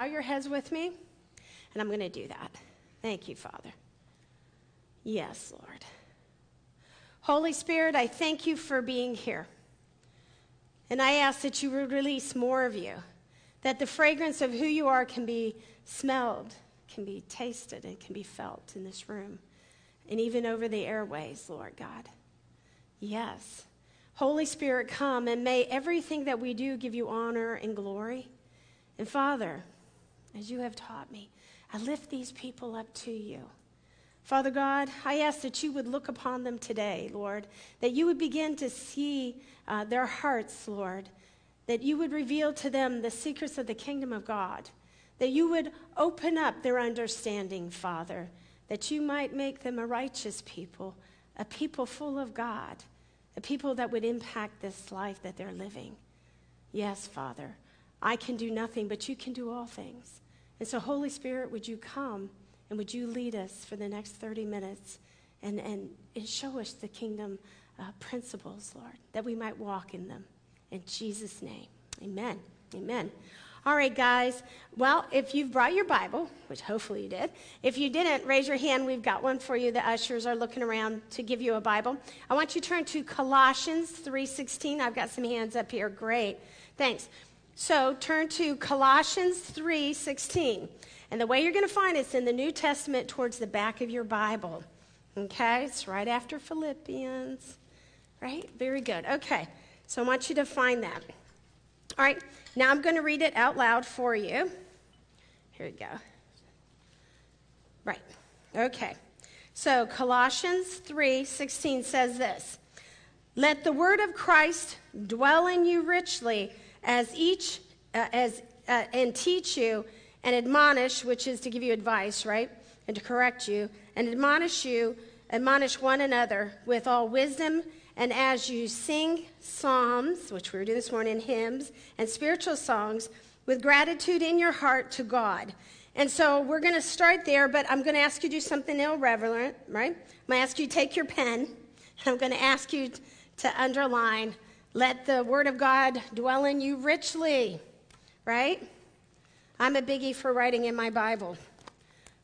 bow your heads with me? And I'm going to do that. Thank you, Father. Yes, Lord. Holy Spirit, I thank you for being here. And I ask that you would release more of you, that the fragrance of who you are can be smelled, can be tasted, and can be felt in this room, and even over the airways, Lord God. Yes. Holy Spirit, come and may everything that we do give you honor and glory. And Father, as you have taught me, I lift these people up to you. Father God, I ask that you would look upon them today, Lord, that you would begin to see uh, their hearts, Lord, that you would reveal to them the secrets of the kingdom of God, that you would open up their understanding, Father, that you might make them a righteous people, a people full of God, a people that would impact this life that they're living. Yes, Father, I can do nothing, but you can do all things. And so, Holy Spirit, would you come? And would you lead us for the next 30 minutes and, and, and show us the kingdom uh, principles, Lord, that we might walk in them. In Jesus' name, amen. Amen. All right, guys. Well, if you've brought your Bible, which hopefully you did, if you didn't, raise your hand. We've got one for you. The ushers are looking around to give you a Bible. I want you to turn to Colossians 3:16. I've got some hands up here. Great. Thanks. So, turn to Colossians 3:16. And the way you're going to find it's in the New Testament towards the back of your Bible. Okay? It's right after Philippians. Right? Very good. Okay. So I want you to find that. All right. Now I'm going to read it out loud for you. Here we go. Right. Okay. So Colossians 3:16 says this. Let the word of Christ dwell in you richly as each uh, as uh, and teach you and admonish, which is to give you advice, right? And to correct you, and admonish you, admonish one another with all wisdom. And as you sing psalms, which we were doing this morning, hymns, and spiritual songs, with gratitude in your heart to God. And so we're going to start there, but I'm going to ask you to do something irreverent, right? I'm going to ask you to take your pen. And I'm going to ask you to underline, let the word of God dwell in you richly, right? I'm a biggie for writing in my Bible.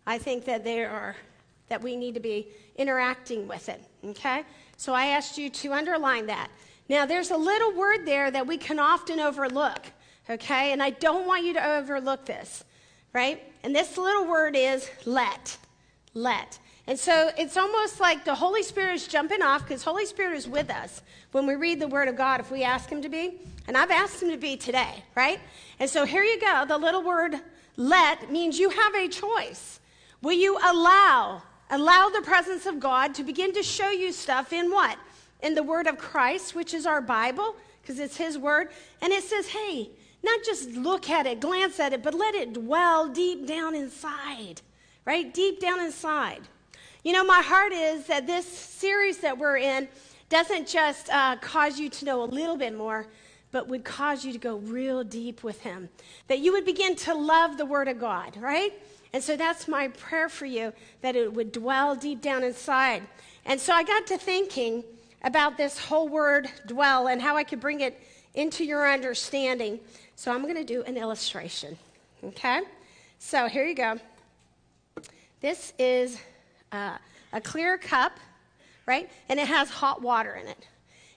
I think that there are that we need to be interacting with it, okay? So I asked you to underline that. Now there's a little word there that we can often overlook, okay? And I don't want you to overlook this, right? And this little word is let. Let. And so it's almost like the Holy Spirit is jumping off because Holy Spirit is with us when we read the Word of God if we ask Him to be. And I've asked Him to be today, right? And so here you go. The little word let means you have a choice. Will you allow, allow the presence of God to begin to show you stuff in what? In the Word of Christ, which is our Bible, because it's His Word. And it says, hey, not just look at it, glance at it, but let it dwell deep down inside, right? Deep down inside. You know, my heart is that this series that we're in doesn't just uh, cause you to know a little bit more, but would cause you to go real deep with Him. That you would begin to love the Word of God, right? And so that's my prayer for you, that it would dwell deep down inside. And so I got to thinking about this whole word dwell and how I could bring it into your understanding. So I'm going to do an illustration. Okay? So here you go. This is uh, a clear cup, right? And it has hot water in it.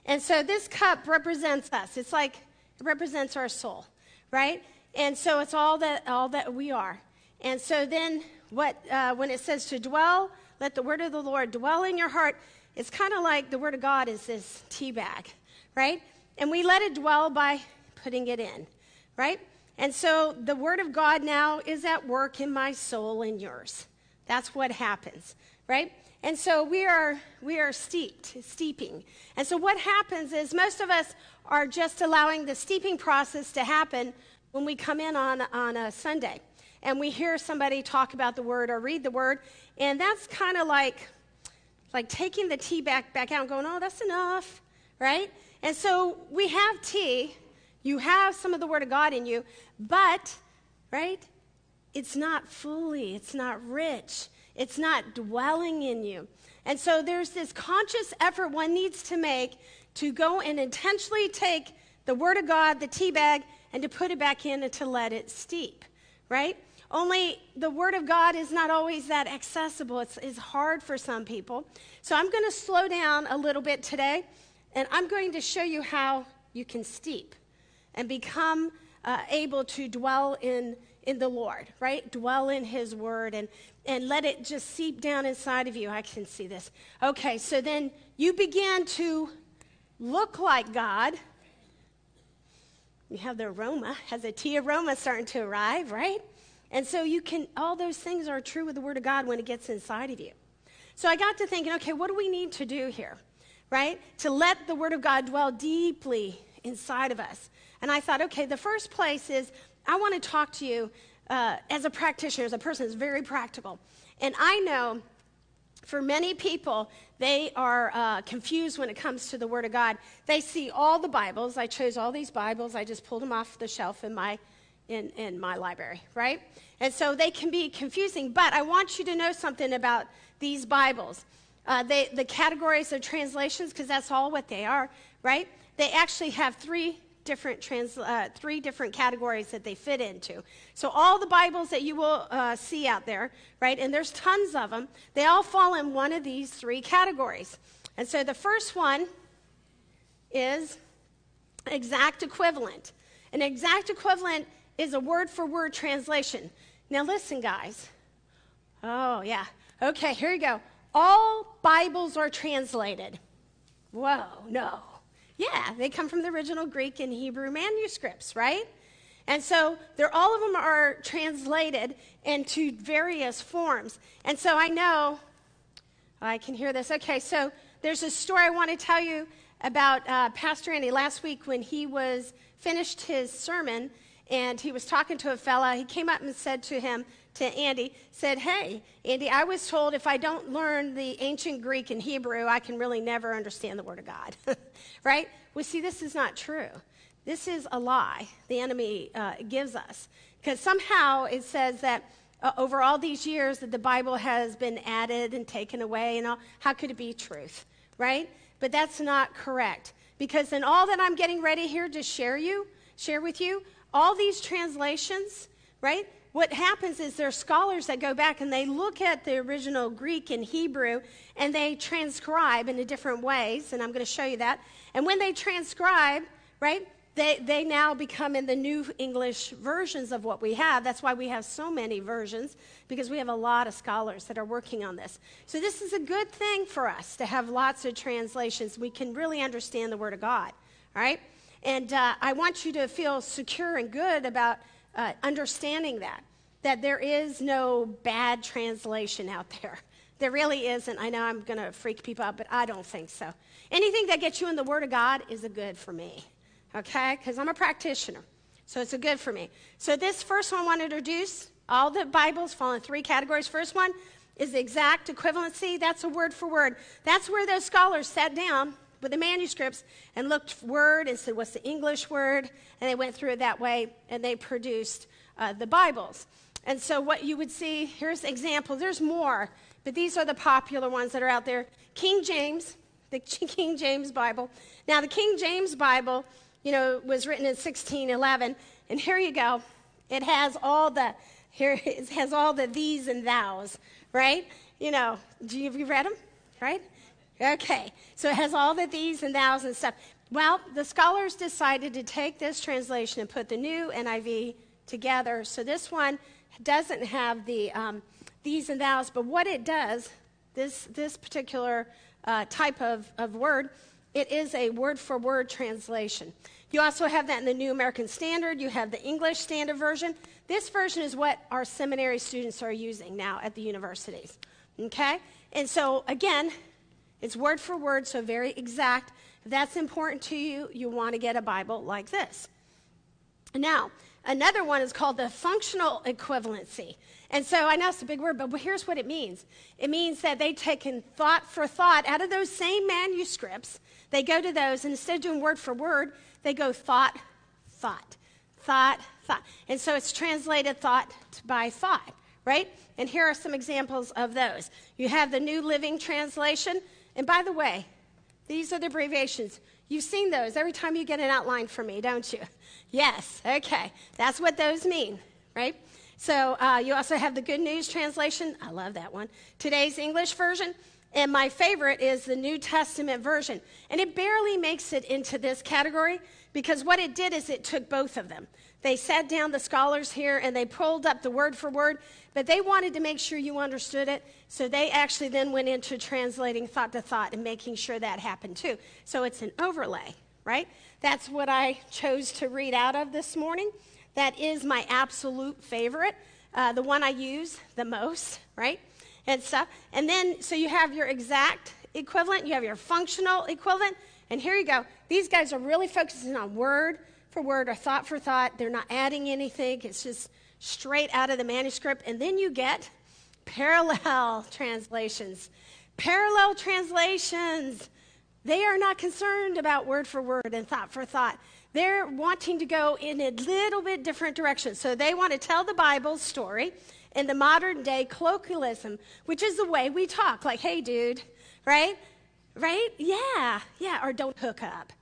And so this cup represents us. It's like it represents our soul, right? And so it's all that all that we are. And so then what uh, when it says to dwell, let the word of the Lord dwell in your heart. It's kind of like the word of God is this tea bag, right? And we let it dwell by putting it in, right? And so the word of God now is at work in my soul and yours. That's what happens, right? And so we are we are steeped, steeping. And so what happens is most of us are just allowing the steeping process to happen when we come in on on a Sunday and we hear somebody talk about the word or read the word, and that's kind of like like taking the tea back back out and going, "Oh, that's enough." Right? And so we have tea, you have some of the word of God in you, but right? It's not fully, it's not rich, it's not dwelling in you. And so there's this conscious effort one needs to make to go and intentionally take the Word of God, the tea bag, and to put it back in and to let it steep, right? Only the Word of God is not always that accessible. It's, it's hard for some people. So I'm going to slow down a little bit today, and I'm going to show you how you can steep and become uh, able to dwell in, in the Lord, right? Dwell in His Word and, and let it just seep down inside of you. I can see this. Okay, so then you begin to look like God. You have the aroma, has a tea aroma starting to arrive, right? And so you can, all those things are true with the Word of God when it gets inside of you. So I got to thinking, okay, what do we need to do here, right? To let the Word of God dwell deeply inside of us. And I thought, okay, the first place is I want to talk to you uh, as a practitioner, as a person who's very practical. And I know for many people, they are uh, confused when it comes to the Word of God. They see all the Bibles. I chose all these Bibles. I just pulled them off the shelf in my in, in my library, right? And so they can be confusing, but I want you to know something about these Bibles. Uh, they, the categories of translations, because that's all what they are, right? They actually have three different trans, uh, three different categories that they fit into. So all the Bibles that you will uh, see out there, right, and there's tons of them, they all fall in one of these three categories. And so the first one is exact equivalent. An exact equivalent is a word for word translation. Now, listen, guys. Oh, yeah. Okay, here you go. All Bibles are translated. Whoa, no. Yeah, they come from the original Greek and Hebrew manuscripts, right? And so they're, all of them are translated into various forms. And so I know, I can hear this. Okay, so there's a story I want to tell you about uh, Pastor Andy last week when he was finished his sermon and he was talking to a fella. He came up and said to him, to Andy, said, Hey, Andy, I was told if I don't learn the ancient Greek and Hebrew, I can really never understand the Word of God. right? Well, see, this is not true. This is a lie the enemy uh, gives us. Because somehow it says that uh, over all these years that the Bible has been added and taken away, and all, how could it be truth? Right? But that's not correct. Because in all that I'm getting ready here to share you, share with you, all these translations, right? What happens is there are scholars that go back and they look at the original Greek and Hebrew and they transcribe in different ways, and I'm going to show you that. And when they transcribe, right, they, they now become in the new English versions of what we have. That's why we have so many versions, because we have a lot of scholars that are working on this. So, this is a good thing for us to have lots of translations. We can really understand the Word of God, all right? And uh, I want you to feel secure and good about uh, understanding that, that there is no bad translation out there. There really isn't. I know I'm going to freak people out, but I don't think so. Anything that gets you in the Word of God is a good for me, okay? Because I'm a practitioner. So it's a good for me. So this first one I want to introduce, all the Bibles fall in three categories. First one is the exact equivalency. That's a word for word. That's where those scholars sat down with the manuscripts and looked word and said, What's the English word? And they went through it that way and they produced uh, the Bibles. And so, what you would see here's examples, there's more, but these are the popular ones that are out there. King James, the King James Bible. Now, the King James Bible, you know, was written in 1611, and here you go. It has all the here it has all the these and thous, right? You know, do you, have you read them? Right? Okay, so it has all the these and thous and stuff. Well, the scholars decided to take this translation and put the new NIV together. So this one doesn't have the um, these and thous, but what it does, this, this particular uh, type of, of word, it is a word for word translation. You also have that in the New American Standard. You have the English Standard Version. This version is what our seminary students are using now at the universities. Okay? And so, again, it's word for word, so very exact. If that's important to you, you want to get a Bible like this. Now, another one is called the functional equivalency. And so I know it's a big word, but here's what it means it means that they've taken thought for thought out of those same manuscripts. They go to those, and instead of doing word for word, they go thought, thought, thought, thought. And so it's translated thought by thought, right? And here are some examples of those. You have the New Living Translation. And by the way, these are the abbreviations. You've seen those every time you get an outline from me, don't you? Yes, okay. That's what those mean, right? So uh, you also have the Good News translation. I love that one. Today's English version. And my favorite is the New Testament version. And it barely makes it into this category because what it did is it took both of them. They sat down, the scholars here, and they pulled up the word for word, but they wanted to make sure you understood it. So they actually then went into translating thought to thought and making sure that happened too. So it's an overlay, right? That's what I chose to read out of this morning. That is my absolute favorite, uh, the one I use the most, right? And stuff. And then, so you have your exact equivalent, you have your functional equivalent, and here you go. These guys are really focusing on word for word or thought for thought. They're not adding anything, it's just straight out of the manuscript. And then you get parallel translations. Parallel translations. They are not concerned about word for word and thought for thought. They're wanting to go in a little bit different direction. So they want to tell the Bible story in the modern day colloquialism, which is the way we talk. Like, hey, dude, right? Right? Yeah, yeah. Or don't hook up.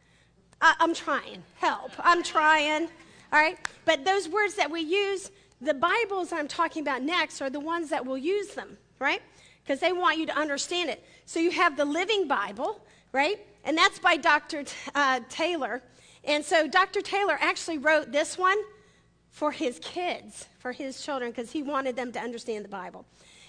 I, I'm trying. Help. I'm trying. All right? But those words that we use, the Bibles I'm talking about next are the ones that will use them, right? Because they want you to understand it. So you have the Living Bible, right? And that's by Dr. T- uh, Taylor. And so Dr. Taylor actually wrote this one for his kids, for his children, because he wanted them to understand the Bible.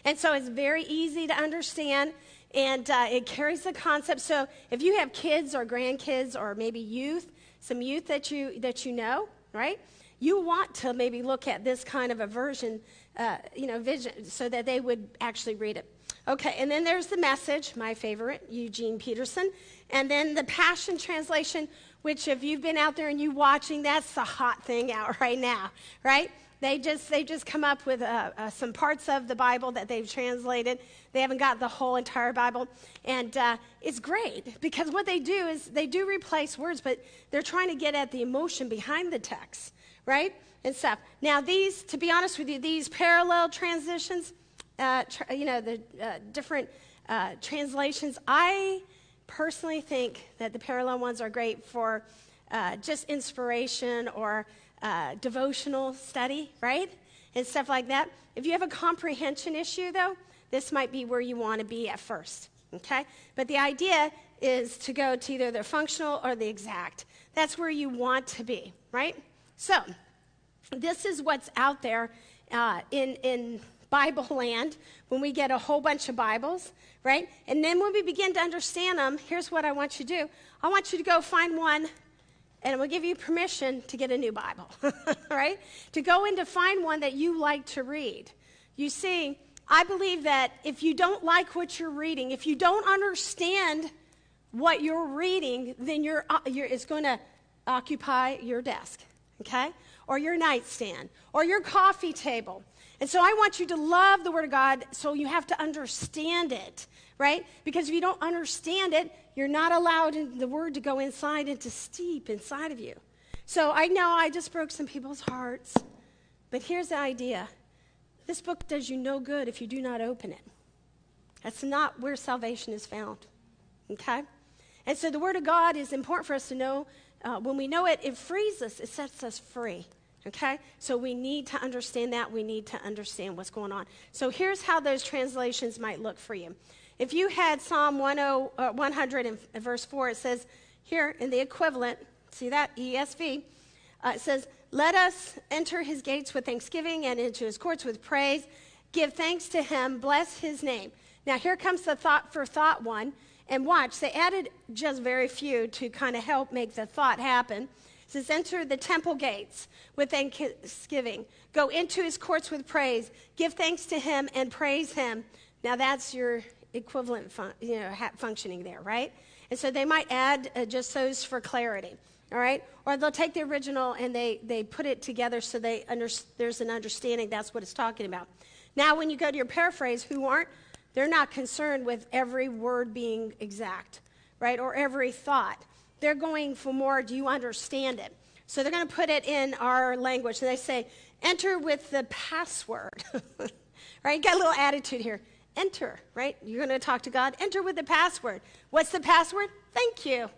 And so it's very easy to understand, and uh, it carries the concept. So if you have kids or grandkids or maybe youth, some youth that you that you know, right? You want to maybe look at this kind of a version, uh, you know, vision, so that they would actually read it. Okay, and then there's the message, my favorite, Eugene Peterson, and then the Passion Translation, which if you've been out there and you watching, that's the hot thing out right now, right? They just they just come up with uh, uh, some parts of the Bible that they've translated. They haven't got the whole entire Bible, and uh, it's great because what they do is they do replace words, but they're trying to get at the emotion behind the text, right? And stuff. Now these, to be honest with you, these parallel transitions, uh, tra- you know, the uh, different uh, translations, I personally think that the parallel ones are great for uh, just inspiration or uh, devotional study, right? And stuff like that. If you have a comprehension issue, though, this might be where you want to be at first, okay? But the idea is to go to either the functional or the exact. That's where you want to be, right? So, this is what's out there uh, in, in Bible land when we get a whole bunch of Bibles, right? And then when we begin to understand them, here's what I want you to do I want you to go find one, and it will give you permission to get a new Bible, right? To go in to find one that you like to read. You see, I believe that if you don't like what you're reading, if you don't understand what you're reading, then you're, uh, you're, it's going to occupy your desk, okay? Or your nightstand, or your coffee table. And so I want you to love the Word of God so you have to understand it, right? Because if you don't understand it, you're not allowed the Word to go inside and to steep inside of you. So I know I just broke some people's hearts, but here's the idea this book does you no good if you do not open it. That's not where salvation is found, okay? And so the Word of God is important for us to know. Uh, when we know it, it frees us, it sets us free. Okay? So we need to understand that. We need to understand what's going on. So here's how those translations might look for you. If you had Psalm 10, uh, 100 and verse 4, it says here in the equivalent, see that? ESV. Uh, it says, Let us enter his gates with thanksgiving and into his courts with praise. Give thanks to him, bless his name. Now here comes the thought for thought one. And watch, they added just very few to kind of help make the thought happen. It says, Enter the temple gates with thanksgiving. Go into his courts with praise. Give thanks to him and praise him. Now that's your equivalent fun- you know, functioning there, right? And so they might add uh, just those for clarity, all right? Or they'll take the original and they, they put it together so they under- there's an understanding that's what it's talking about. Now, when you go to your paraphrase, who aren't, they're not concerned with every word being exact, right? Or every thought. They're going for more, do you understand it? So they're going to put it in our language. And they say, enter with the password. right? Got a little attitude here. Enter, right? You're going to talk to God. Enter with the password. What's the password? Thank you.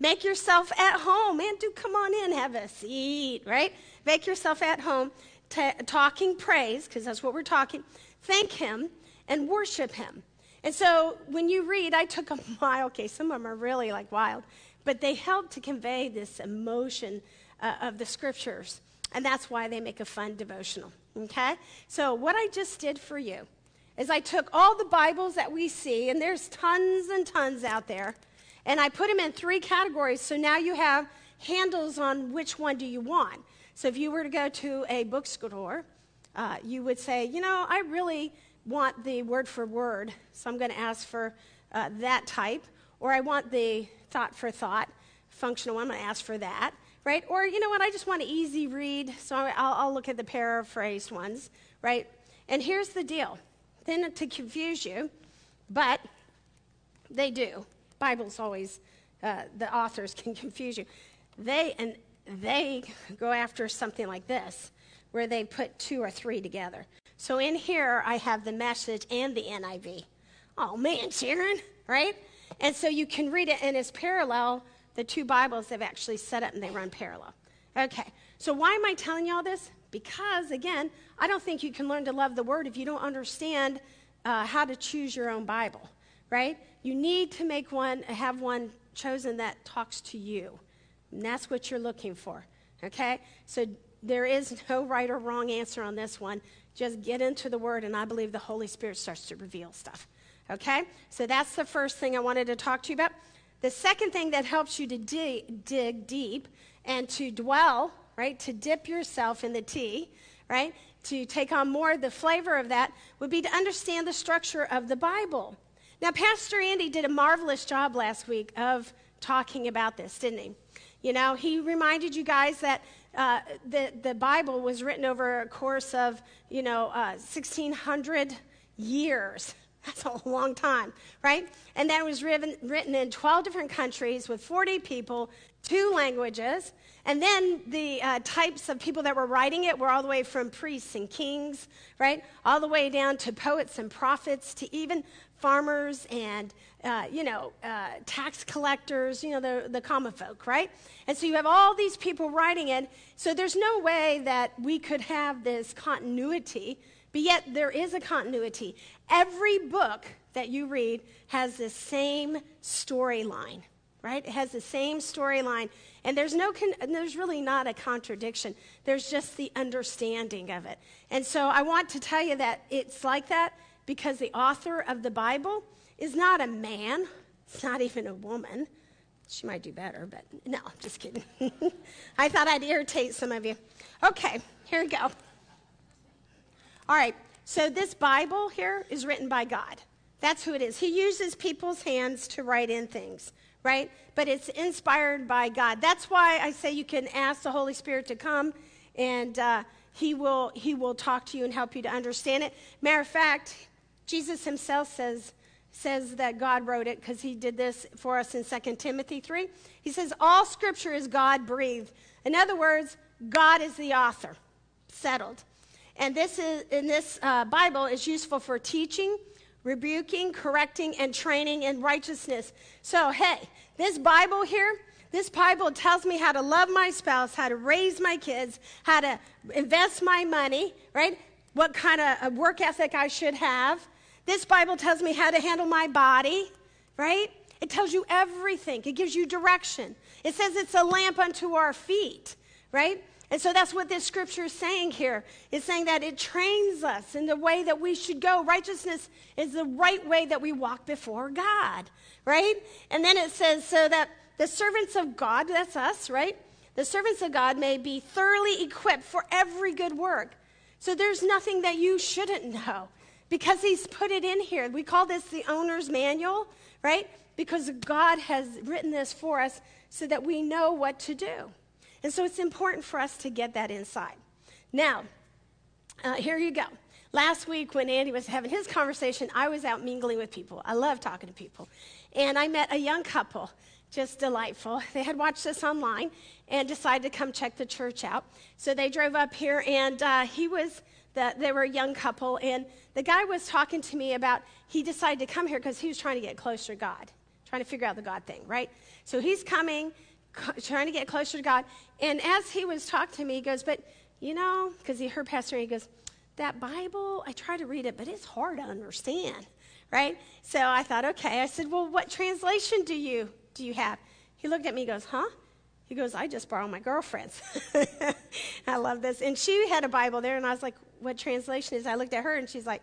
Make yourself at home. and do come on in, have a seat, right? Make yourself at home. t- talking praise, because that's what we're talking, thank Him and worship Him. And so when you read, I took a mile. Okay, some of them are really like wild, but they help to convey this emotion uh, of the scriptures. And that's why they make a fun devotional. Okay? So what I just did for you is I took all the Bibles that we see, and there's tons and tons out there, and I put them in three categories. So now you have handles on which one do you want. So if you were to go to a bookstore, uh, you would say, you know, I really want the word for word, so I'm going to ask for uh, that type. Or I want the thought for thought, functional one, I'm going to ask for that, right? Or, you know what, I just want an easy read, so I'll, I'll look at the paraphrased ones, right? And here's the deal then to confuse you, but they do. Bible's always, uh, the authors can confuse you. They, and they go after something like this, where they put two or three together. So in here, I have the message and the NIV. Oh man, Sharon, right? And so you can read it, and it's parallel. The two Bibles they've actually set up and they run parallel. Okay, so why am I telling you all this? Because, again, I don't think you can learn to love the Word if you don't understand uh, how to choose your own Bible, right? You need to make one, have one chosen that talks to you. And that's what you're looking for, okay? So there is no right or wrong answer on this one. Just get into the Word, and I believe the Holy Spirit starts to reveal stuff, okay? So that's the first thing I wanted to talk to you about. The second thing that helps you to dig, dig deep and to dwell right? To dip yourself in the tea, right? To take on more the flavor of that would be to understand the structure of the Bible. Now, Pastor Andy did a marvelous job last week of talking about this, didn't he? You know, he reminded you guys that uh, the, the Bible was written over a course of, you know, uh, 1,600 years. That's a long time, right? And that was written, written in 12 different countries with 40 people, two languages. And then the uh, types of people that were writing it were all the way from priests and kings, right? All the way down to poets and prophets, to even farmers and, uh, you know, uh, tax collectors, you know, the, the common folk, right? And so you have all these people writing it. So there's no way that we could have this continuity, but yet there is a continuity. Every book that you read has the same storyline, right? It has the same storyline. And there's, no con- and there's really not a contradiction. There's just the understanding of it. And so I want to tell you that it's like that because the author of the Bible is not a man, it's not even a woman. She might do better, but no, I'm just kidding. I thought I'd irritate some of you. Okay, here we go. All right, so this Bible here is written by God. That's who it is. He uses people's hands to write in things right? But it's inspired by God. That's why I say you can ask the Holy Spirit to come and uh, he, will, he will talk to you and help you to understand it. Matter of fact, Jesus himself says, says that God wrote it because he did this for us in 2 Timothy 3. He says, All scripture is God breathed. In other words, God is the author. Settled. And this is in this uh, Bible is useful for teaching, rebuking, correcting, and training in righteousness. So, hey, this Bible here, this Bible tells me how to love my spouse, how to raise my kids, how to invest my money, right? What kind of work ethic I should have. This Bible tells me how to handle my body, right? It tells you everything. It gives you direction. It says it's a lamp unto our feet, right? And so that's what this scripture is saying here. It's saying that it trains us in the way that we should go. Righteousness is the right way that we walk before God, right? And then it says, so that the servants of God, that's us, right? The servants of God may be thoroughly equipped for every good work. So there's nothing that you shouldn't know because he's put it in here. We call this the owner's manual, right? Because God has written this for us so that we know what to do. And so it's important for us to get that inside. Now, uh, here you go. Last week, when Andy was having his conversation, I was out mingling with people. I love talking to people. And I met a young couple, just delightful. They had watched this online and decided to come check the church out. So they drove up here, and uh, he was, the, they were a young couple, and the guy was talking to me about he decided to come here because he was trying to get closer to God, trying to figure out the God thing, right? So he's coming trying to get closer to God. And as he was talking to me, he goes, But you know, because he heard Pastor, he goes, that Bible, I try to read it, but it's hard to understand, right? So I thought, okay. I said, well, what translation do you do you have? He looked at me, goes, huh? He goes, I just borrowed my girlfriend's. I love this. And she had a Bible there, and I was like, what translation is? I looked at her, and she's like,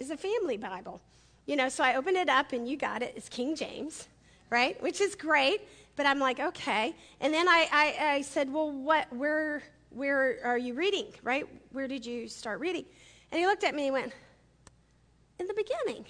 it's a family Bible. You know, so I opened it up, and you got it. It's King James, right? Which is great. But I'm like, okay. And then I, I, I said, well, what, where, where are you reading, right? Where did you start reading? And he looked at me and went, In the beginning.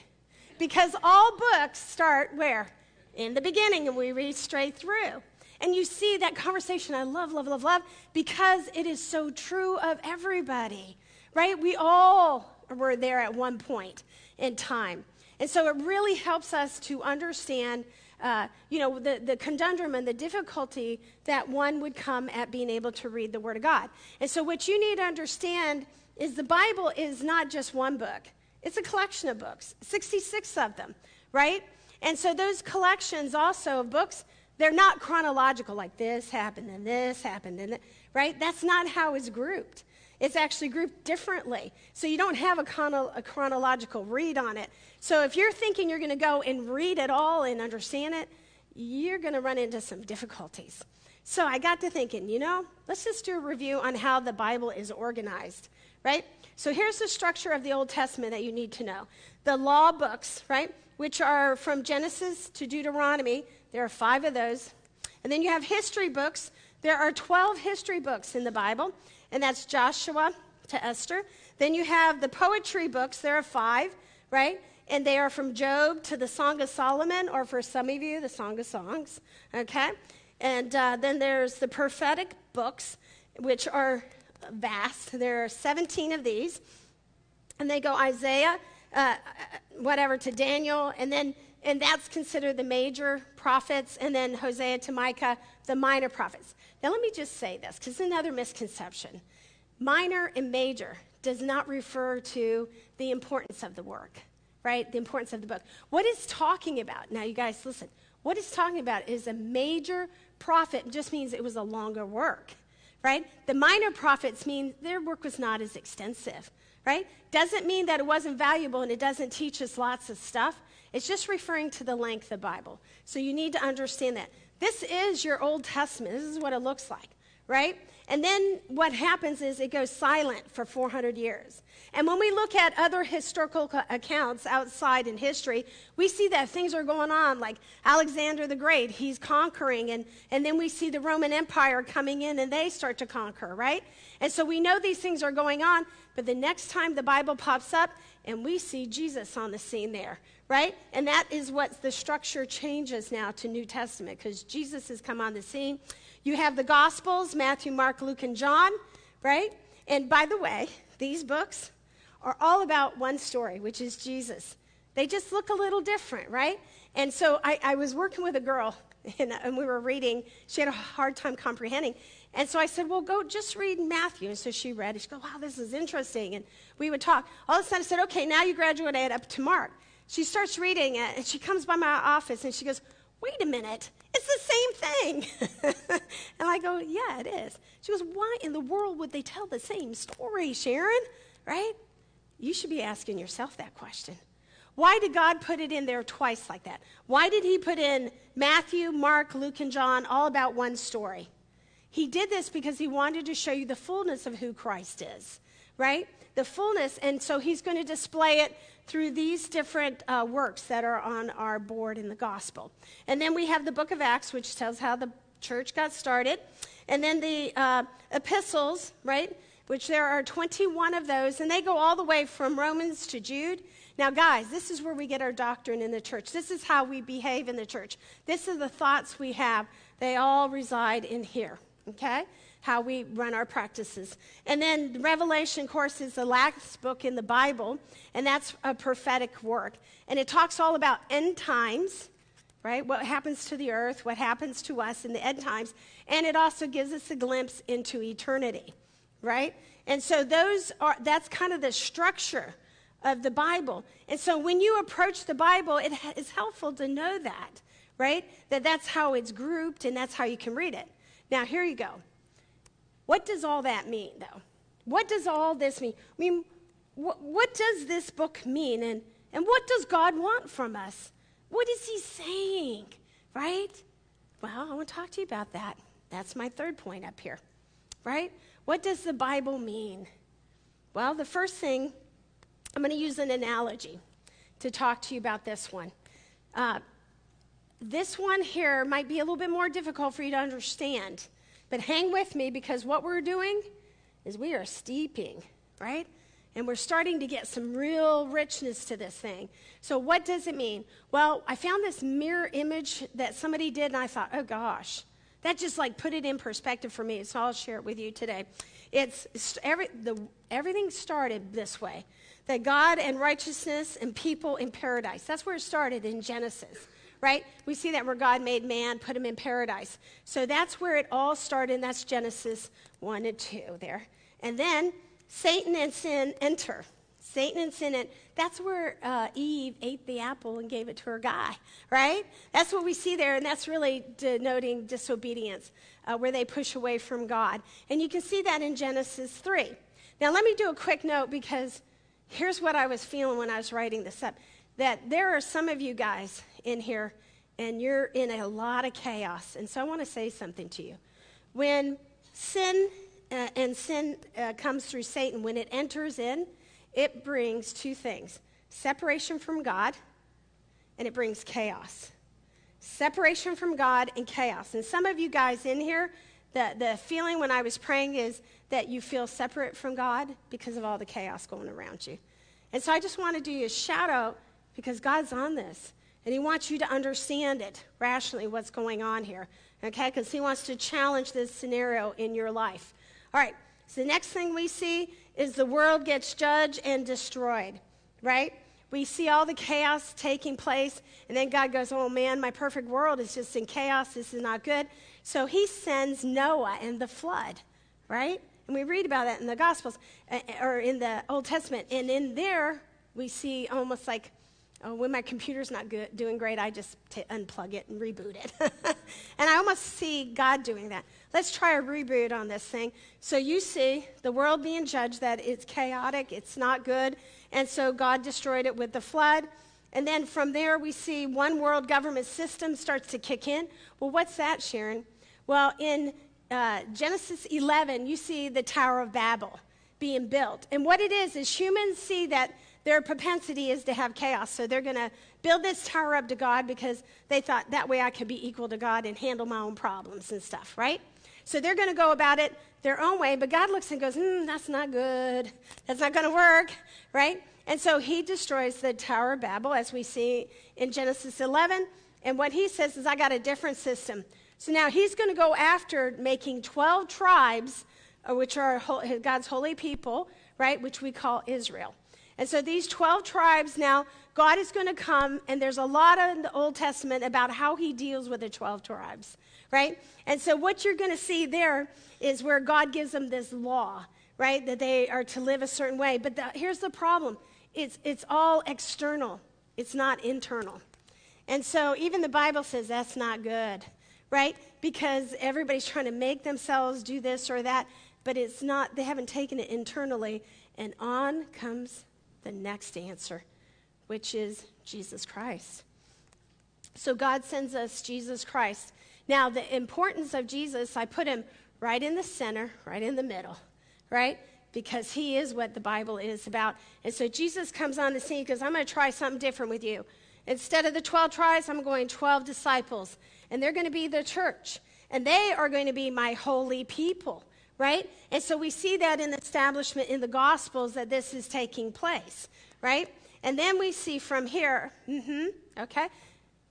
Because all books start where? In the beginning, and we read straight through. And you see that conversation, I love, love, love, love, because it is so true of everybody, right? We all were there at one point in time. And so it really helps us to understand uh, you know, the, the conundrum and the difficulty that one would come at being able to read the Word of God. And so, what you need to understand is the Bible is not just one book, it's a collection of books, 66 of them, right? And so, those collections also of books, they're not chronological, like this happened and this happened, and right? That's not how it's grouped. It's actually grouped differently. So you don't have a, chrono- a chronological read on it. So if you're thinking you're going to go and read it all and understand it, you're going to run into some difficulties. So I got to thinking, you know, let's just do a review on how the Bible is organized, right? So here's the structure of the Old Testament that you need to know the law books, right, which are from Genesis to Deuteronomy. There are five of those. And then you have history books. There are 12 history books in the Bible and that's Joshua to Esther. Then you have the poetry books, there are five, right? And they are from Job to the Song of Solomon, or for some of you, the Song of Songs, okay? And uh, then there's the prophetic books, which are vast. There are 17 of these. And they go Isaiah, uh, whatever, to Daniel, and then and that's considered the major prophets, and then Hosea to Micah, the minor prophets. Now, let me just say this, because it's another misconception. Minor and major does not refer to the importance of the work, right? The importance of the book. What it's talking about, now, you guys listen, what it's talking about is a major prophet just means it was a longer work, right? The minor prophets mean their work was not as extensive, right? Doesn't mean that it wasn't valuable and it doesn't teach us lots of stuff. It's just referring to the length of the Bible. So you need to understand that. This is your Old Testament. This is what it looks like, right? And then what happens is it goes silent for 400 years. And when we look at other historical accounts outside in history, we see that things are going on, like Alexander the Great, he's conquering, and, and then we see the Roman Empire coming in and they start to conquer, right? And so we know these things are going on, but the next time the Bible pops up and we see Jesus on the scene there, right? And that is what the structure changes now to New Testament because Jesus has come on the scene. You have the Gospels Matthew, Mark, Luke, and John, right? And by the way, these books are all about one story, which is Jesus. They just look a little different, right? And so I, I was working with a girl and, and, we were reading. She had a hard time comprehending. And so I said, Well, go just read Matthew. And so she read. And she goes, Wow, this is interesting. And we would talk. All of a sudden, I said, Okay, now you graduated up to Mark. She starts reading it, and she comes by my office and she goes, Wait a minute, it's the same thing. and I go, Yeah, it is. She goes, Why in the world would they tell the same story, Sharon? Right? You should be asking yourself that question. Why did God put it in there twice like that? Why did He put in Matthew, Mark, Luke, and John all about one story? He did this because He wanted to show you the fullness of who Christ is, right? The fullness. And so He's going to display it through these different uh, works that are on our board in the gospel. And then we have the book of Acts, which tells how the church got started. And then the uh, epistles, right? Which there are 21 of those, and they go all the way from Romans to Jude. Now, guys, this is where we get our doctrine in the church. This is how we behave in the church. This is the thoughts we have. They all reside in here, okay? How we run our practices. And then Revelation, of course, is the last book in the Bible, and that's a prophetic work. And it talks all about end times, right? What happens to the earth, what happens to us in the end times. And it also gives us a glimpse into eternity, right? And so those are that's kind of the structure of the Bible. And so when you approach the Bible, it is helpful to know that, right? That that's how it's grouped and that's how you can read it. Now, here you go. What does all that mean, though? what does all this mean? I mean, wh- what does this book mean? And, and what does God want from us? What is He saying? Right? Well, I want to talk to you about that. That's my third point up here. Right? What does the Bible mean? Well, the first thing, I'm going to use an analogy to talk to you about this one. Uh, this one here might be a little bit more difficult for you to understand, but hang with me because what we're doing is we are steeping, right? And we're starting to get some real richness to this thing. So, what does it mean? Well, I found this mirror image that somebody did, and I thought, oh gosh, that just like put it in perspective for me. So, I'll share it with you today. It's, every, the, everything started this way that God and righteousness and people in paradise. That's where it started in Genesis right? We see that where God made man, put him in paradise. So that's where it all started, and that's Genesis 1 and 2 there. And then Satan and sin enter. Satan and sin, and that's where uh, Eve ate the apple and gave it to her guy, right? That's what we see there, and that's really denoting disobedience, uh, where they push away from God. And you can see that in Genesis 3. Now, let me do a quick note because here's what I was feeling when I was writing this up that there are some of you guys in here, and you're in a lot of chaos. And so I want to say something to you. When sin uh, and sin uh, comes through Satan, when it enters in, it brings two things separation from God, and it brings chaos. Separation from God and chaos. And some of you guys in here, the, the feeling when I was praying is that you feel separate from God because of all the chaos going around you. And so I just want to do you a shout out because God's on this. And He wants you to understand it rationally, what's going on here. Okay? Because He wants to challenge this scenario in your life. All right, so the next thing we see is the world gets judged and destroyed, right? We see all the chaos taking place, and then God goes, Oh man, my perfect world is just in chaos. This is not good. So he sends Noah and the flood, right? And we read about that in the Gospels uh, or in the Old Testament. And in there, we see almost like Oh, when my computer's not good, doing great, I just t- unplug it and reboot it. and I almost see God doing that. Let's try a reboot on this thing. So you see the world being judged that it's chaotic, it's not good, and so God destroyed it with the flood. And then from there, we see one world government system starts to kick in. Well, what's that, Sharon? Well, in uh, Genesis 11, you see the Tower of Babel being built. And what it is, is humans see that their propensity is to have chaos. So they're going to build this tower up to God because they thought that way I could be equal to God and handle my own problems and stuff, right? So they're going to go about it their own way, but God looks and goes, hmm, that's not good. That's not going to work, right? And so he destroys the Tower of Babel, as we see in Genesis 11. And what he says is, I got a different system. So now he's going to go after making 12 tribes, uh, which are God's holy people, right, which we call Israel. And so these 12 tribes now, God is going to come, and there's a lot in the Old Testament about how he deals with the 12 tribes, right? And so what you're going to see there is where God gives them this law, right? That they are to live a certain way. But the, here's the problem it's, it's all external, it's not internal. And so even the Bible says that's not good, right? Because everybody's trying to make themselves do this or that, but it's not, they haven't taken it internally. And on comes the next answer, which is Jesus Christ. So God sends us Jesus Christ. Now, the importance of Jesus, I put him right in the center, right in the middle, right? Because he is what the Bible is about. And so Jesus comes on the scene because I'm going to try something different with you. Instead of the 12 tribes, I'm going 12 disciples. And they're going to be the church. And they are going to be my holy people right? And so we see that in the establishment in the Gospels that this is taking place, right? And then we see from here, mm-hmm, okay,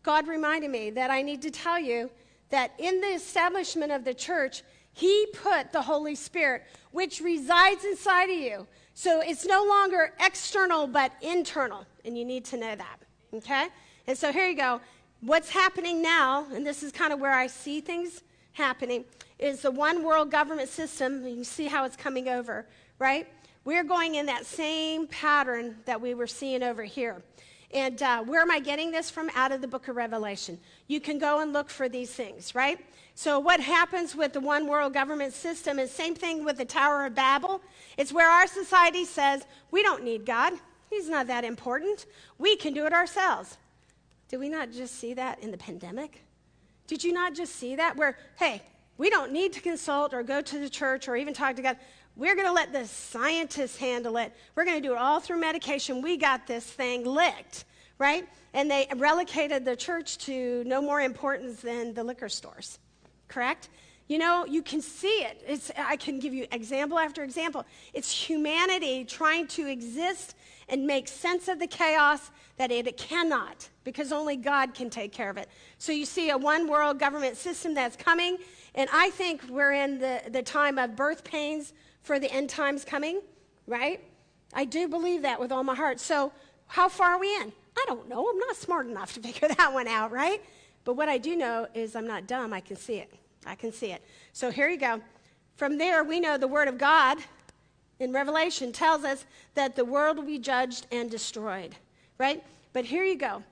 God reminded me that I need to tell you that in the establishment of the church, He put the Holy Spirit, which resides inside of you. So it's no longer external, but internal. And you need to know that, okay? And so here you go. What's happening now, and this is kind of where I see things happening, is the one world government system. You see how it's coming over, right? We're going in that same pattern that we were seeing over here. And uh, where am I getting this from? Out of the book of Revelation. You can go and look for these things, right? So, what happens with the one world government system is same thing with the Tower of Babel. It's where our society says, we don't need God. He's not that important. We can do it ourselves. Did we not just see that in the pandemic? Did you not just see that? Where, hey, we don't need to consult or go to the church or even talk to God. We're going to let the scientists handle it. We're going to do it all through medication. We got this thing licked, right? And they relegated the church to no more importance than the liquor stores, correct? You know, you can see it. It's, I can give you example after example. It's humanity trying to exist and make sense of the chaos that it cannot, because only God can take care of it. So you see a one world government system that's coming, and I think we're in the, the time of birth pains for the end times coming, right? I do believe that with all my heart. So, how far are we in? I don't know. I'm not smart enough to figure that one out, right? But what I do know is I'm not dumb. I can see it. I can see it. So, here you go. From there, we know the Word of God in Revelation tells us that the world will be judged and destroyed, right? But here you go.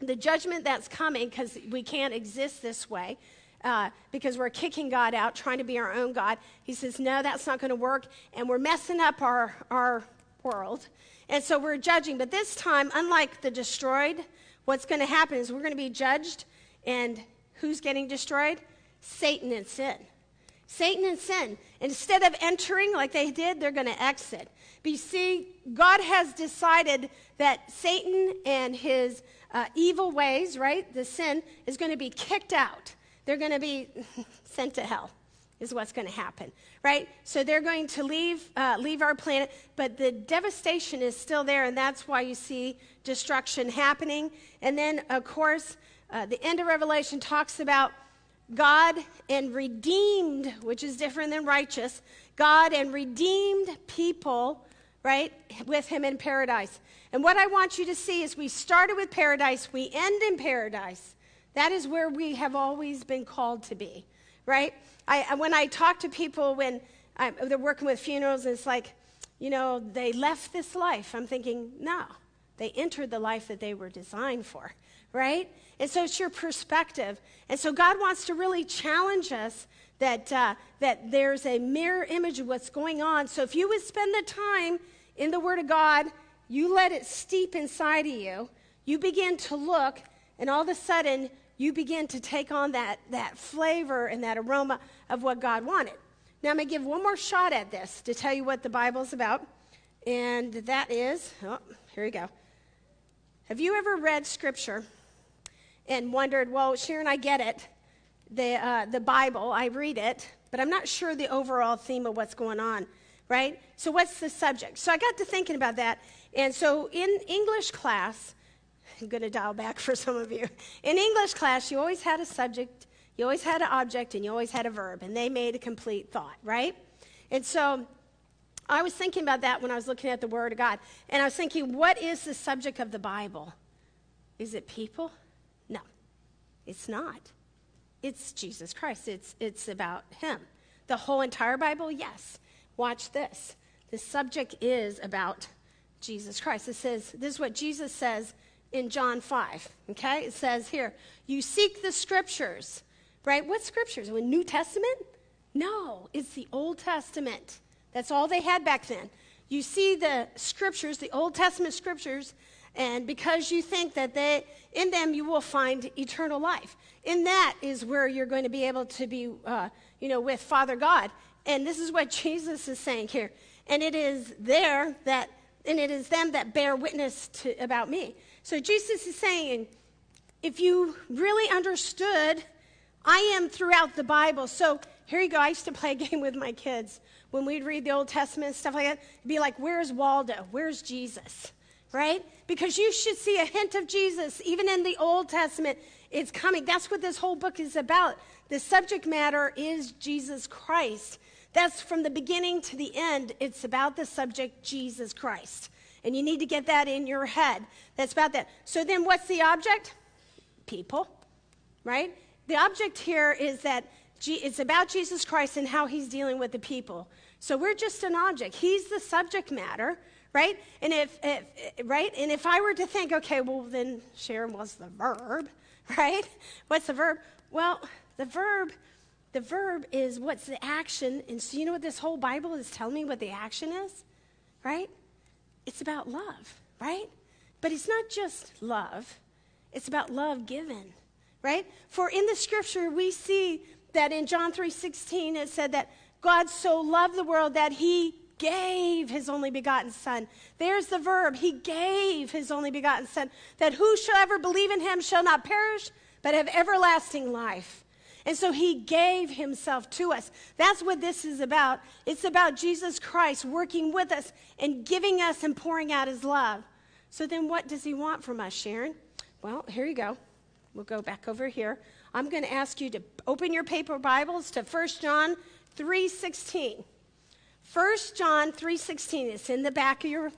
The judgment that's coming, because we can't exist this way, uh, because we're kicking God out, trying to be our own God. He says, No, that's not going to work. And we're messing up our, our world. And so we're judging. But this time, unlike the destroyed, what's going to happen is we're going to be judged. And who's getting destroyed? Satan and sin. Satan and sin. Instead of entering like they did, they're going to exit. But you see, God has decided that Satan and his uh, evil ways, right, the sin, is going to be kicked out. They're going to be sent to hell, is what's going to happen, right? So they're going to leave, uh, leave our planet, but the devastation is still there, and that's why you see destruction happening. And then, of course, uh, the end of Revelation talks about God and redeemed, which is different than righteous, God and redeemed people, right, with him in paradise. And what I want you to see is we started with paradise, we end in paradise. That is where we have always been called to be, right? I, when I talk to people when I'm, they're working with funerals, and it's like, you know, they left this life. I'm thinking, no, they entered the life that they were designed for, right? And so it's your perspective. And so God wants to really challenge us that, uh, that there's a mirror image of what's going on. So if you would spend the time in the Word of God, you let it steep inside of you, you begin to look, and all of a sudden, you begin to take on that, that flavor and that aroma of what God wanted. Now, I'm going to give one more shot at this to tell you what the Bible's about. And that is, oh, here we go. Have you ever read Scripture and wondered, well, Sharon, I get it. The, uh, the Bible, I read it, but I'm not sure the overall theme of what's going on, right? So, what's the subject? So, I got to thinking about that. And so, in English class, I'm going to dial back for some of you. In English class, you always had a subject, you always had an object, and you always had a verb, and they made a complete thought, right? And so, I was thinking about that when I was looking at the Word of God. And I was thinking, what is the subject of the Bible? Is it people? It's not. It's Jesus Christ. It's, it's about Him. The whole entire Bible, yes. Watch this. The subject is about Jesus Christ. It says, this is what Jesus says in John 5. Okay? It says here, you seek the scriptures, right? What scriptures? The New Testament? No, it's the Old Testament. That's all they had back then. You see the scriptures, the Old Testament scriptures, and because you think that they, in them you will find eternal life. In that is where you're going to be able to be, uh, you know, with Father God. And this is what Jesus is saying here. And it is there that, and it is them that bear witness to, about me. So Jesus is saying, if you really understood, I am throughout the Bible. So here you go. I used to play a game with my kids when we'd read the Old Testament and stuff like that. It'd be like, where's Waldo? Where's Jesus? Right? Because you should see a hint of Jesus even in the Old Testament. It's coming. That's what this whole book is about. The subject matter is Jesus Christ. That's from the beginning to the end. It's about the subject, Jesus Christ. And you need to get that in your head. That's about that. So then what's the object? People, right? The object here is that it's about Jesus Christ and how he's dealing with the people. So we're just an object. He's the subject matter right? And if, if, right? And if I were to think, okay, well, then Sharon was the verb, right? What's the verb? Well, the verb, the verb is what's the action. And so you know what this whole Bible is telling me what the action is, right? It's about love, right? But it's not just love. It's about love given, right? For in the scripture we see that in John 3:16 it said that God so loved the world that he gave his only begotten son. There's the verb. He gave his only begotten son that whosoever believe in him shall not perish but have everlasting life. And so he gave himself to us. That's what this is about. It's about Jesus Christ working with us and giving us and pouring out his love. So then what does he want from us, Sharon? Well, here you go. We'll go back over here. I'm going to ask you to open your paper Bibles to 1 John 3:16. 1 John 3:16 It's in the back of your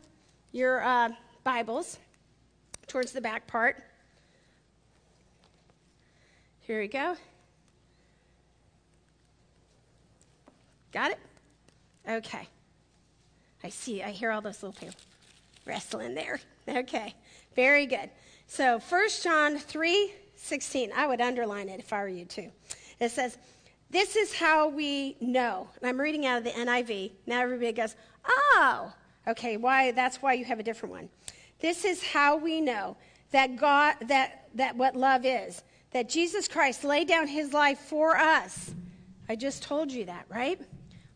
your uh, Bibles, towards the back part. Here we go. Got it? Okay. I see. I hear all those little people wrestling there. Okay. Very good. So 1 John 3 16. I would underline it if I were you too. It says, This is how we know. And I'm reading out of the NIV. Now everybody goes, Oh, okay, why that's why you have a different one. This is how we know that God that that what love is. That Jesus Christ laid down his life for us. I just told you that, right?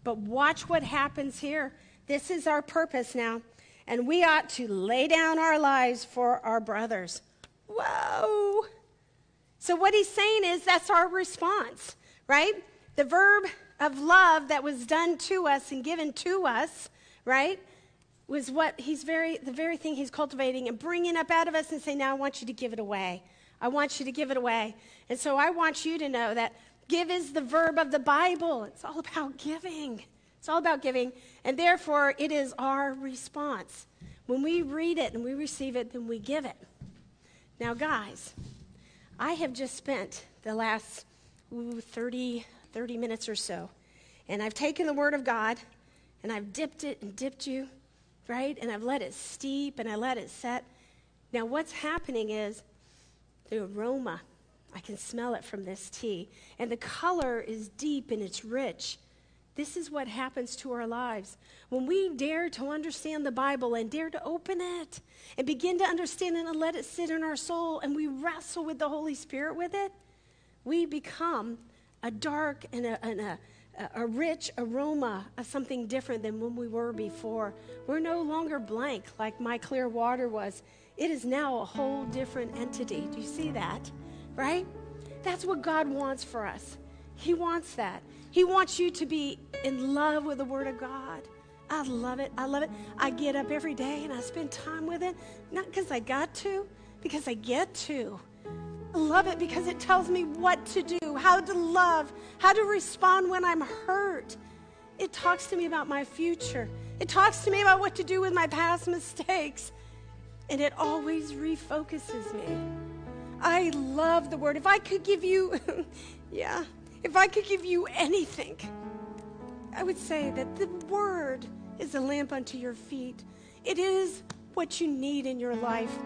But watch what happens here. This is our purpose now. And we ought to lay down our lives for our brothers. Whoa. So, what he's saying is that's our response, right? The verb of love that was done to us and given to us, right, was what he's very, the very thing he's cultivating and bringing up out of us and saying, now I want you to give it away. I want you to give it away. And so I want you to know that give is the verb of the Bible. It's all about giving. It's all about giving. And therefore, it is our response. When we read it and we receive it, then we give it. Now, guys, I have just spent the last ooh, 30, 30 minutes or so, and I've taken the Word of God and I've dipped it and dipped you, right? And I've let it steep and I let it set. Now, what's happening is the aroma, I can smell it from this tea, and the color is deep and it's rich. This is what happens to our lives. When we dare to understand the Bible and dare to open it and begin to understand it and let it sit in our soul and we wrestle with the Holy Spirit with it, we become a dark and a, and a, a rich aroma of something different than when we were before. We're no longer blank like my clear water was. It is now a whole different entity. Do you see that? Right? That's what God wants for us. He wants that. He wants you to be in love with the Word of God. I love it. I love it. I get up every day and I spend time with it, not because I got to, because I get to. I love it because it tells me what to do, how to love, how to respond when I'm hurt. It talks to me about my future. It talks to me about what to do with my past mistakes. And it always refocuses me. I love the word. If I could give you, yeah, if I could give you anything, I would say that the Word is a lamp unto your feet. It is what you need in your life.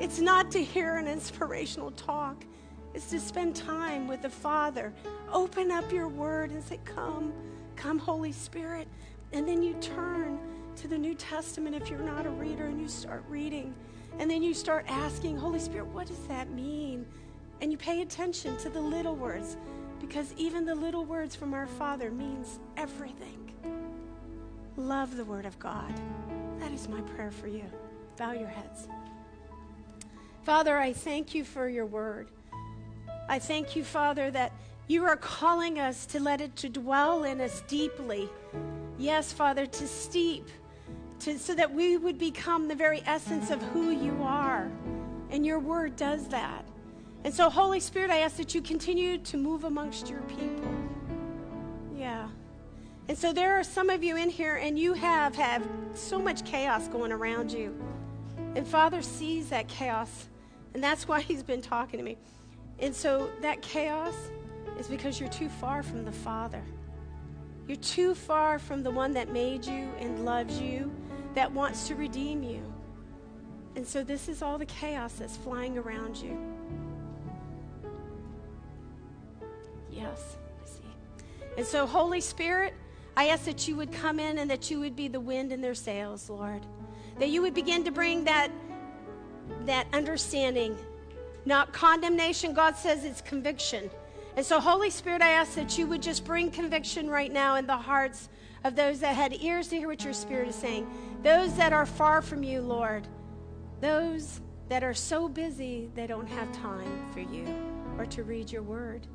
It's not to hear an inspirational talk, it's to spend time with the Father. Open up your Word and say, Come, come, Holy Spirit. And then you turn to the New Testament if you're not a reader and you start reading. And then you start asking, Holy Spirit, what does that mean? And you pay attention to the little words because even the little words from our Father means everything. Love the Word of God. That is my prayer for you. Bow your heads. Father, I thank you for your word. I thank you, Father, that you are calling us to let it to dwell in us deeply. Yes, Father, to steep, to, so that we would become the very essence of who you are. And your word does that. And so, Holy Spirit, I ask that you continue to move amongst your people. Yeah. And so, there are some of you in here, and you have had so much chaos going around you. And Father sees that chaos, and that's why He's been talking to me. And so, that chaos is because you're too far from the Father. You're too far from the one that made you and loves you, that wants to redeem you. And so this is all the chaos that's flying around you. Yes, I see. And so, Holy Spirit, I ask that you would come in and that you would be the wind in their sails, Lord. That you would begin to bring that, that understanding, not condemnation. God says it's conviction. And so, Holy Spirit, I ask that you would just bring conviction right now in the hearts of those that had ears to hear what your Spirit is saying, those that are far from you, Lord, those that are so busy they don't have time for you or to read your word,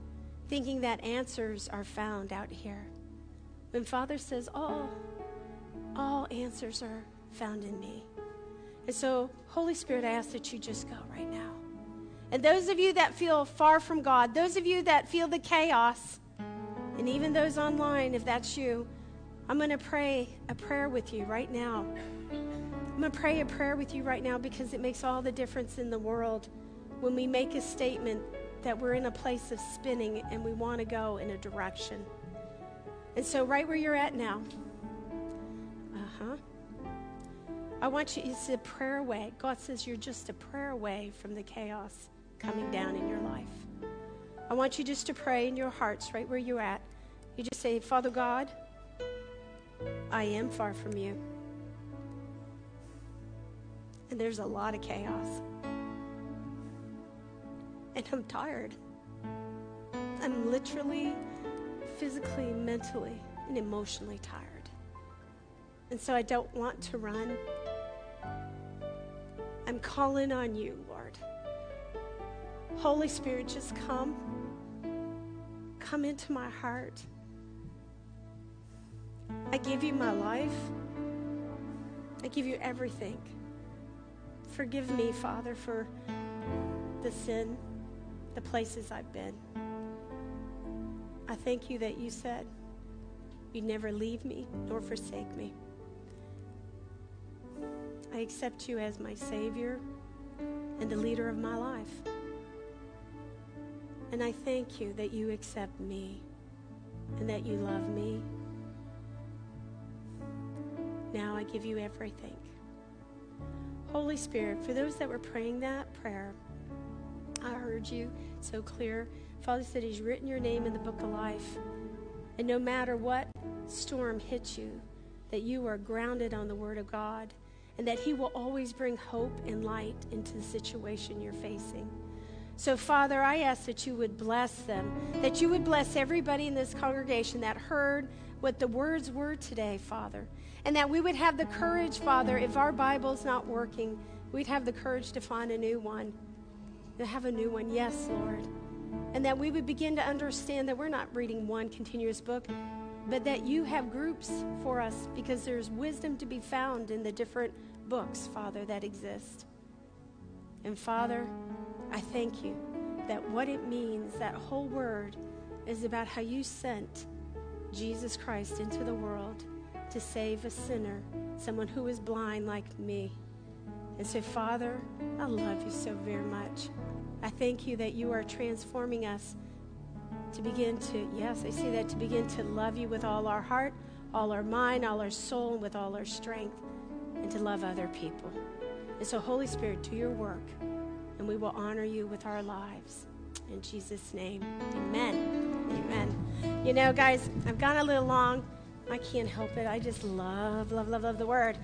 thinking that answers are found out here. When Father says, All, all answers are found in me. And so, Holy Spirit, I ask that you just go right now. And those of you that feel far from God, those of you that feel the chaos, and even those online, if that's you, I'm going to pray a prayer with you right now. I'm going to pray a prayer with you right now because it makes all the difference in the world when we make a statement that we're in a place of spinning and we want to go in a direction. And so, right where you're at now, uh huh. I want you, it's a prayer away. God says you're just a prayer away from the chaos coming down in your life. I want you just to pray in your hearts right where you're at. You just say, Father God, I am far from you. And there's a lot of chaos. And I'm tired. I'm literally, physically, mentally, and emotionally tired. And so I don't want to run. I'm calling on you, Lord. Holy Spirit, just come. Come into my heart. I give you my life. I give you everything. Forgive me, Father, for the sin, the places I've been. I thank you that you said you'd never leave me nor forsake me. I accept you as my Savior and the leader of my life. And I thank you that you accept me and that you love me now I give you everything. Holy Spirit, for those that were praying that prayer, I heard you so clear. Father said He's written your name in the book of life. And no matter what storm hits you, that you are grounded on the Word of God and that He will always bring hope and light into the situation you're facing. So, Father, I ask that you would bless them, that you would bless everybody in this congregation that heard what the words were today, Father. And that we would have the courage, Father, if our Bible's not working, we'd have the courage to find a new one, to have a new one. Yes, Lord. And that we would begin to understand that we're not reading one continuous book, but that you have groups for us because there's wisdom to be found in the different books, Father, that exist. And Father, I thank you that what it means, that whole word, is about how you sent Jesus Christ into the world to save a sinner, someone who is blind like me. And so, Father, I love you so very much. I thank you that you are transforming us to begin to, yes, I see that, to begin to love you with all our heart, all our mind, all our soul, and with all our strength, and to love other people. And so, Holy Spirit, do your work, and we will honor you with our lives. In Jesus' name, amen. Amen. You know, guys, I've gone a little long. I can't help it. I just love, love, love, love the word.